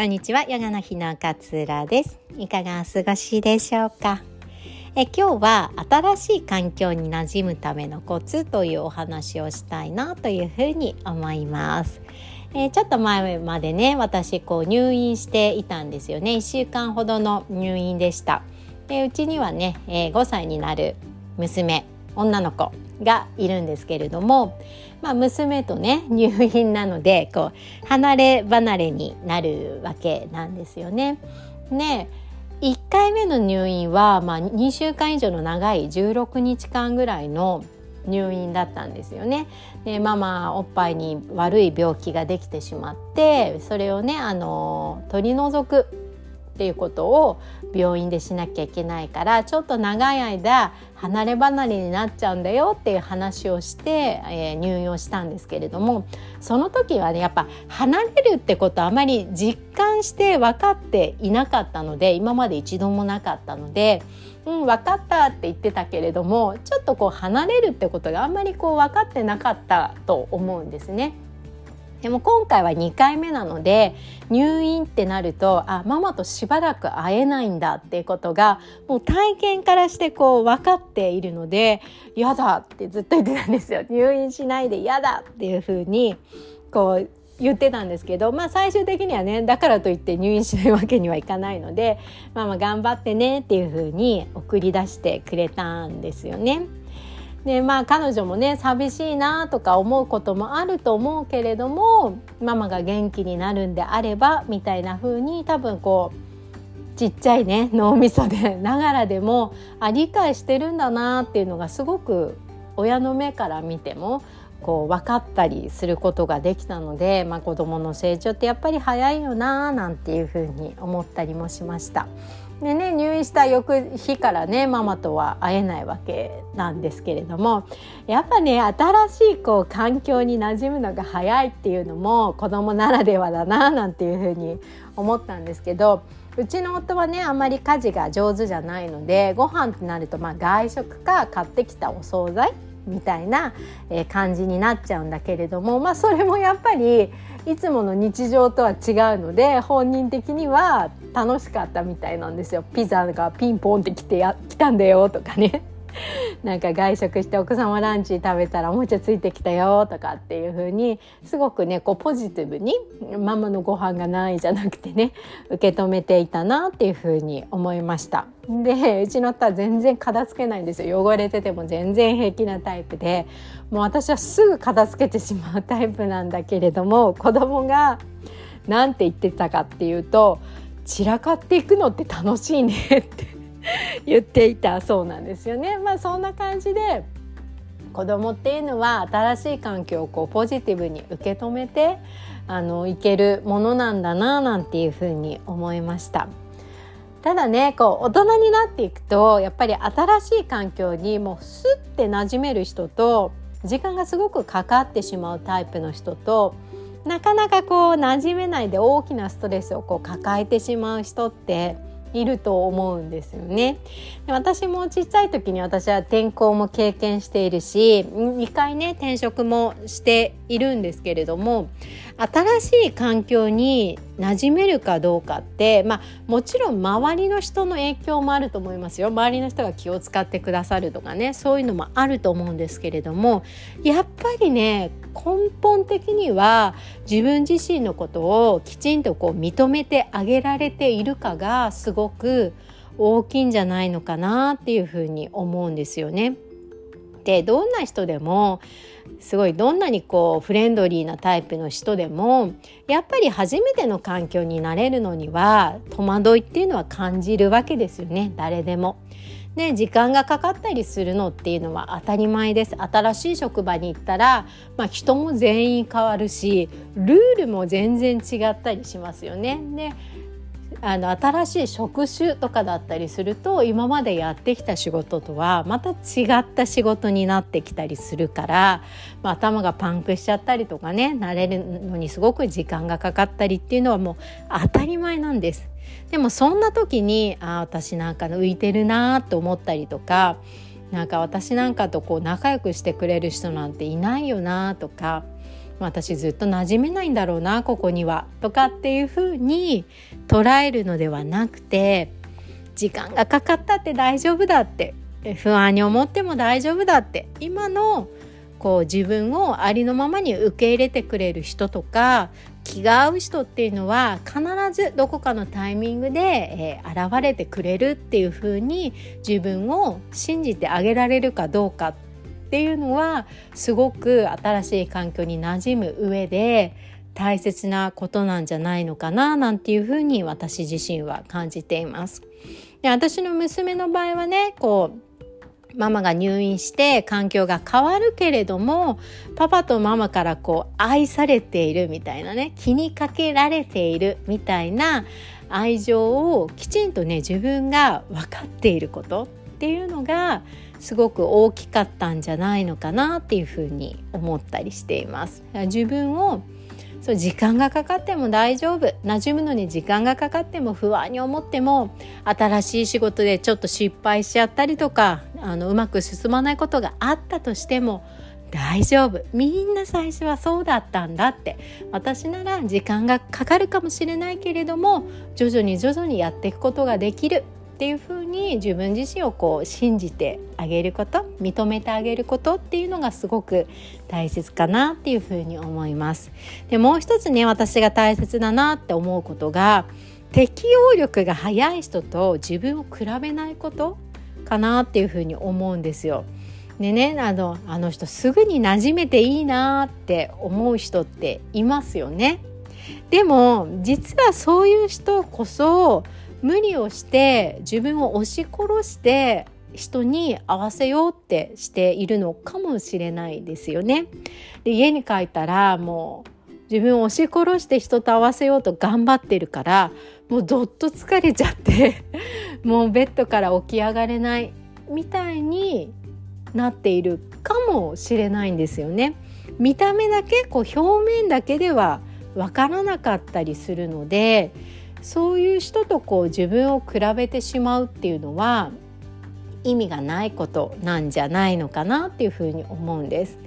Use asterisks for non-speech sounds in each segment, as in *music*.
こんにちは、ヨガの日の勝浦です。いかがお過ごしでしょうか？え今日は新しい環境に馴染むためのコツというお話をしたいなというふうに思います。えー、ちょっと前までね私こう入院していたんですよね1週間ほどの入院でしたでうちにはね、えー、5歳になる娘女の子がいるんですけれども、まあ、娘とね *laughs* 入院なのでこう離れ離れになるわけなんですよね。ね1回目の入院は、まあ、2週間以上の長い16日間ぐらいの入院だったんですよね。でママおっぱいに悪い病気ができてしまってそれをねあの取り除くっていうことを病院でしなきゃいけないからちょっと長い間離れ離れになっちゃうんだよっていう話をして、えー、入院をしたんですけれどもその時はねやっぱ離れるってことあまり実感して分かっていなかったので今まで一度もなかったので。うん、分かったって言ってたけれどもちょっとこう離れるってことがあんまりこう分かってなかったと思うんですね。でも今回は2回目なので入院ってなるとあママとしばらく会えないんだっていうことがもう体験からしてこう分かっているので嫌だってずっと言ってたんですよ入院しないで嫌だっていうふうにこう言ってたんですけど、まあ、最終的にはねだからといって入院しないわけにはいかないので「ママ頑張ってね」っていうふうに送り出してくれたんですよね。でまあ彼女もね寂しいなとか思うこともあると思うけれどもママが元気になるんであればみたいな風に多分こうちっちゃいね脳みそでながらでもあ理解してるんだなっていうのがすごく親の目から見てもこう分かったりすることができたので、まあ、子どもの成長ってやっぱり早いよななんていうふうに思ったりもしました。でね入院した翌日からねママとは会えないわけなんですけれどもやっぱね新しいこう環境に馴染むのが早いっていうのも子供ならではだななんていうふうに思ったんですけどうちの夫はねあんまり家事が上手じゃないのでご飯ってなるとまあ外食か買ってきたお惣菜みたいな感じになっちゃうんだけれどもまあそれもやっぱりいつもの日常とは違うので本人的には楽しかったみたいなんですよ。ピザがピンポンって来てや来たんだよとかね。*laughs* なんか外食して奥様ランチ食べたらおもちゃついてきたよとかっていう風にすごくねこうポジティブにママのご飯がないじゃなくてね受け止めていたなっていう風に思いました。でうちの夫は全然片付けないんですよ。汚れてても全然平気なタイプで。もう私はすぐ片付けてしまうタイプなんだけれども子供が何て言ってたかっていうと散らかっていくのって楽しいねって *laughs* 言っていたそうなんですよね。まあ、そんな感じで子供っていうのは新しい環境をこうポジティブに受け止めてあのいけるものなんだななんていうふうに思いました。ただねこう大人になっていくとやっぱり新しい環境にもうスッて馴染める人と時間がすごくかかってしまうタイプの人となかなかこう馴染めないで大きなストレスをこう抱えてしまう人っていると思うんですよね。私もちっちゃい時に私は転校も経験しているし2回ね転職もしているんですけれども新しい環境に馴染めるかどうかってまあもちろん周りの人の影響もあると思いますよ周りの人が気を使ってくださるとかねそういうのもあると思うんですけれどもやっぱりね根本的には自分自身のことをきちんとこう認めてあげられているかがすごく大きいんじゃないのかなっていうふうに思うんですよね。でどんな人でもすごいどんなにこうフレンドリーなタイプの人でもやっぱり初めての環境になれるのには戸惑いっていうのは感じるわけですよね誰でも。で時間がかかったりするのっていうのは当たり前です新しい職場に行ったら、まあ、人も全員変わるしルールも全然違ったりしますよね。であの新しい職種とかだったりすると今までやってきた仕事とはまた違った仕事になってきたりするから、まあ、頭がパンクしちゃったりとかね慣れるのにすごく時間がかかったりっていうのはもう当たり前なんです。でもそんな時にあ私なんか浮いてるなと思ったりとかなんか私なんかとこう仲良くしてくれる人なんていないよなとか私ずっと馴染めないんだろうなここにはとかっていうふうに捉えるのではなくて時間がかかったって大丈夫だって不安に思っても大丈夫だって今のこう自分をありのままに受け入れてくれる人とか気が合う人っていうのは必ずどこかのタイミングで、えー、現れてくれるっていうふうに自分を信じてあげられるかどうかっていうのはすごく新しい環境に馴染む上で大切なことなんじゃないのかななんていうふうに私自身は感じています。で私の娘の場合はねこうママが入院して環境が変わるけれどもパパとママからこう愛されているみたいなね気にかけられているみたいな愛情をきちんとね自分が分かっていることっていうのがすごく大きかったんじゃないのかなっていうふうに思ったりしています。自分をそう時間がかかっても大丈夫。馴染むのに時間がかかっても不安に思っても新しい仕事でちょっと失敗しちゃったりとかあのうまく進まないことがあったとしても大丈夫。みんな最初はそうだったんだって。私なら時間がかかるかもしれないけれども徐々に徐々にやっていくことができる。っていうふうに自分自身をこう信じてあげること認めてあげることっていうのがすごく大切かなっていうふうに思います。でもう一つね私が大切だなって思うことが適応力が早い人と自分を比べないことかなっていうふうに思うんですよ。でねあのあの人すぐに馴染めていいなって思う人っていますよね。でも実はそういう人こそ無理をして自分を押し殺して人に合わせようってしているのかもしれないですよね。で家に帰ったらもう自分を押し殺して人と合わせようと頑張ってるからもうどっと疲れちゃって *laughs* もうベッドから起き上がれないみたいになっているかもしれないんですよね。見た目だけこう表面だけではわからなかったりするのでそういう人とこう自分を比べてしまうっていうのは意味がないことなんじゃないのかなっていうふうに思うんです。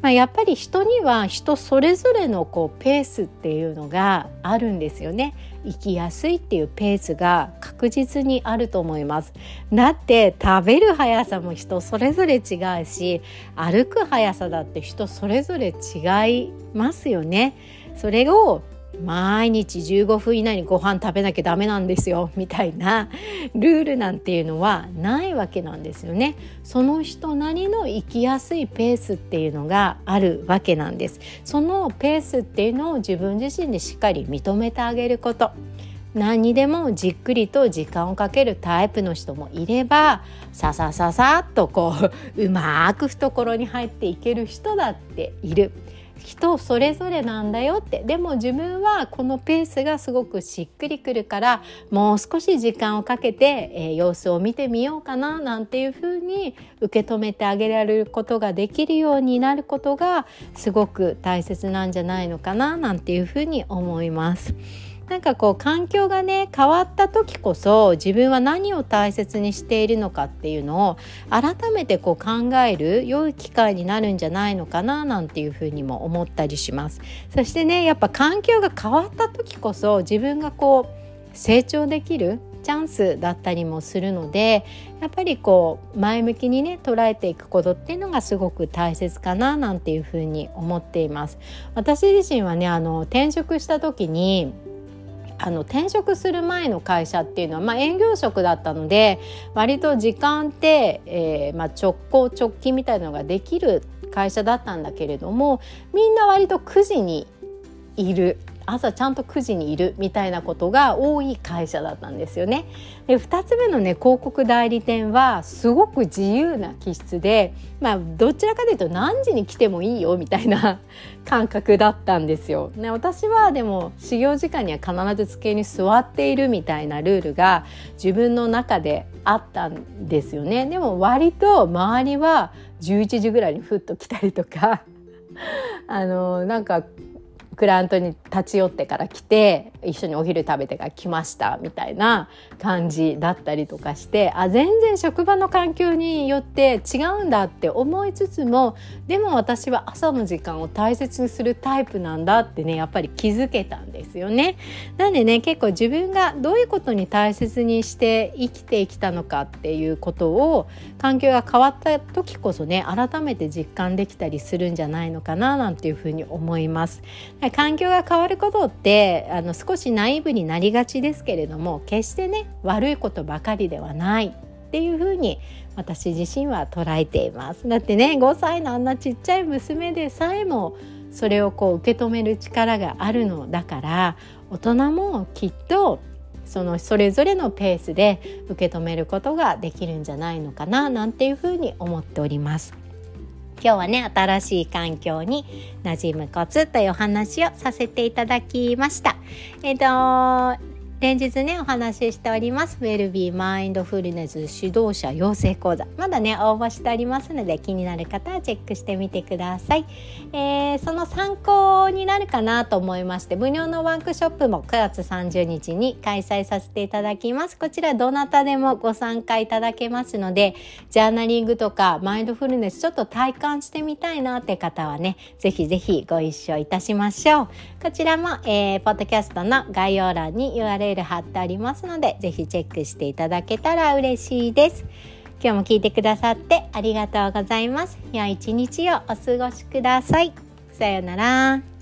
まあ、やっぱり人には人それぞれのこうペースっていうのがあるんですよね。生きやすいっていうペースが確実にあると思います。だって食べる速さも人それぞれ違うし歩く速さだって人それぞれ違いますよね。それを毎日15分以内にご飯食べなきゃダメなんですよ *laughs* みたいなルールなんていうのはないわけなんですよね。その人なりの生きやすいペースっていうのがあるわけなんです。そのペースっていうのを自分自身でしっかり認めてあげること。何にでもじっくりと時間をかけるタイプの人もいればささささっとこううまく懐に入っていける人だっている。人それぞれなんだよってでも自分はこのペースがすごくしっくりくるからもう少し時間をかけて、えー、様子を見てみようかななんていうふうに受け止めてあげられることができるようになることがすごく大切なんじゃないのかななんていうふうに思います。なんかこう環境がね変わった時こそ自分は何を大切にしているのかっていうのを改めてこう考える良い機会になるんじゃないのかななんていうふうにも思ったりします。そしてねやっぱ環境が変わった時こそ自分がこう成長できるチャンスだったりもするのでやっぱりこう前向きにね捉えていくことっていうのがすごく大切かななんていうふうに思っています。私自身はねあの転職した時にあの転職する前の会社っていうのは、まあ、営業職だったので割と時間って、えーまあ、直行直帰みたいなのができる会社だったんだけれどもみんな割と9時にいる。朝ちゃんと9時にいるみたいなことが多い会社だったんですよね。で2つ目のね広告代理店はすごく自由な気質で、まあ、どちらかというと何時に来てもいいよみたいな感覚だったんですよ。ね、私はでも始業時間には必ず机に座っているみたいなルールが自分の中であったんですよね。でも割と周りは11時ぐらいにふっと来たりとか *laughs* あのなんかクライアントに立ち寄ってから来て一緒にお昼食べてから来ましたみたいな感じだったりとかしてあ全然職場の環境によって違うんだって思いつつもでも私は朝の時間を大切にするタイプなんだってねやっぱり気づけたんですよね。なんでね結構自分がどういうことに大切にして生きてきたのかっていうことを環境が変わった時こそね改めて実感できたりするんじゃないのかななんていうふうに思います。環境が変わることってあの少しナイブになりがちですけれども決してね悪いことばかりではないっていうふに私自身は捉えていますだってね5歳のあんなちっちゃい娘でさえもそれをこう受け止める力があるのだから大人もきっとそのそれぞれのペースで受け止めることができるんじゃないのかななんていうふうに思っております。今日はね新しい環境に馴染むコツというお話をさせていただきました。えっ、と連日ねお話ししておりますウェルビーマインドフルネス指導者養成講座。まだね応募しておりますので気になる方はチェックしてみてください、えー、その参考になるかなと思いまして無料のワークショップも9月30日に開催させていただきます。こちらどなたでもご参加いただけますのでジャーナリングとかマインドフルネスちょっと体感してみたいなって方はねぜひぜひご一緒いたしましょう。こちらも、えー、ポッドキャストの概要欄に URL ール貼ってありますのでぜひチェックしていただけたら嬉しいです。今日も聞いてくださってありがとうございます。良い一日をお過ごしください。さようなら。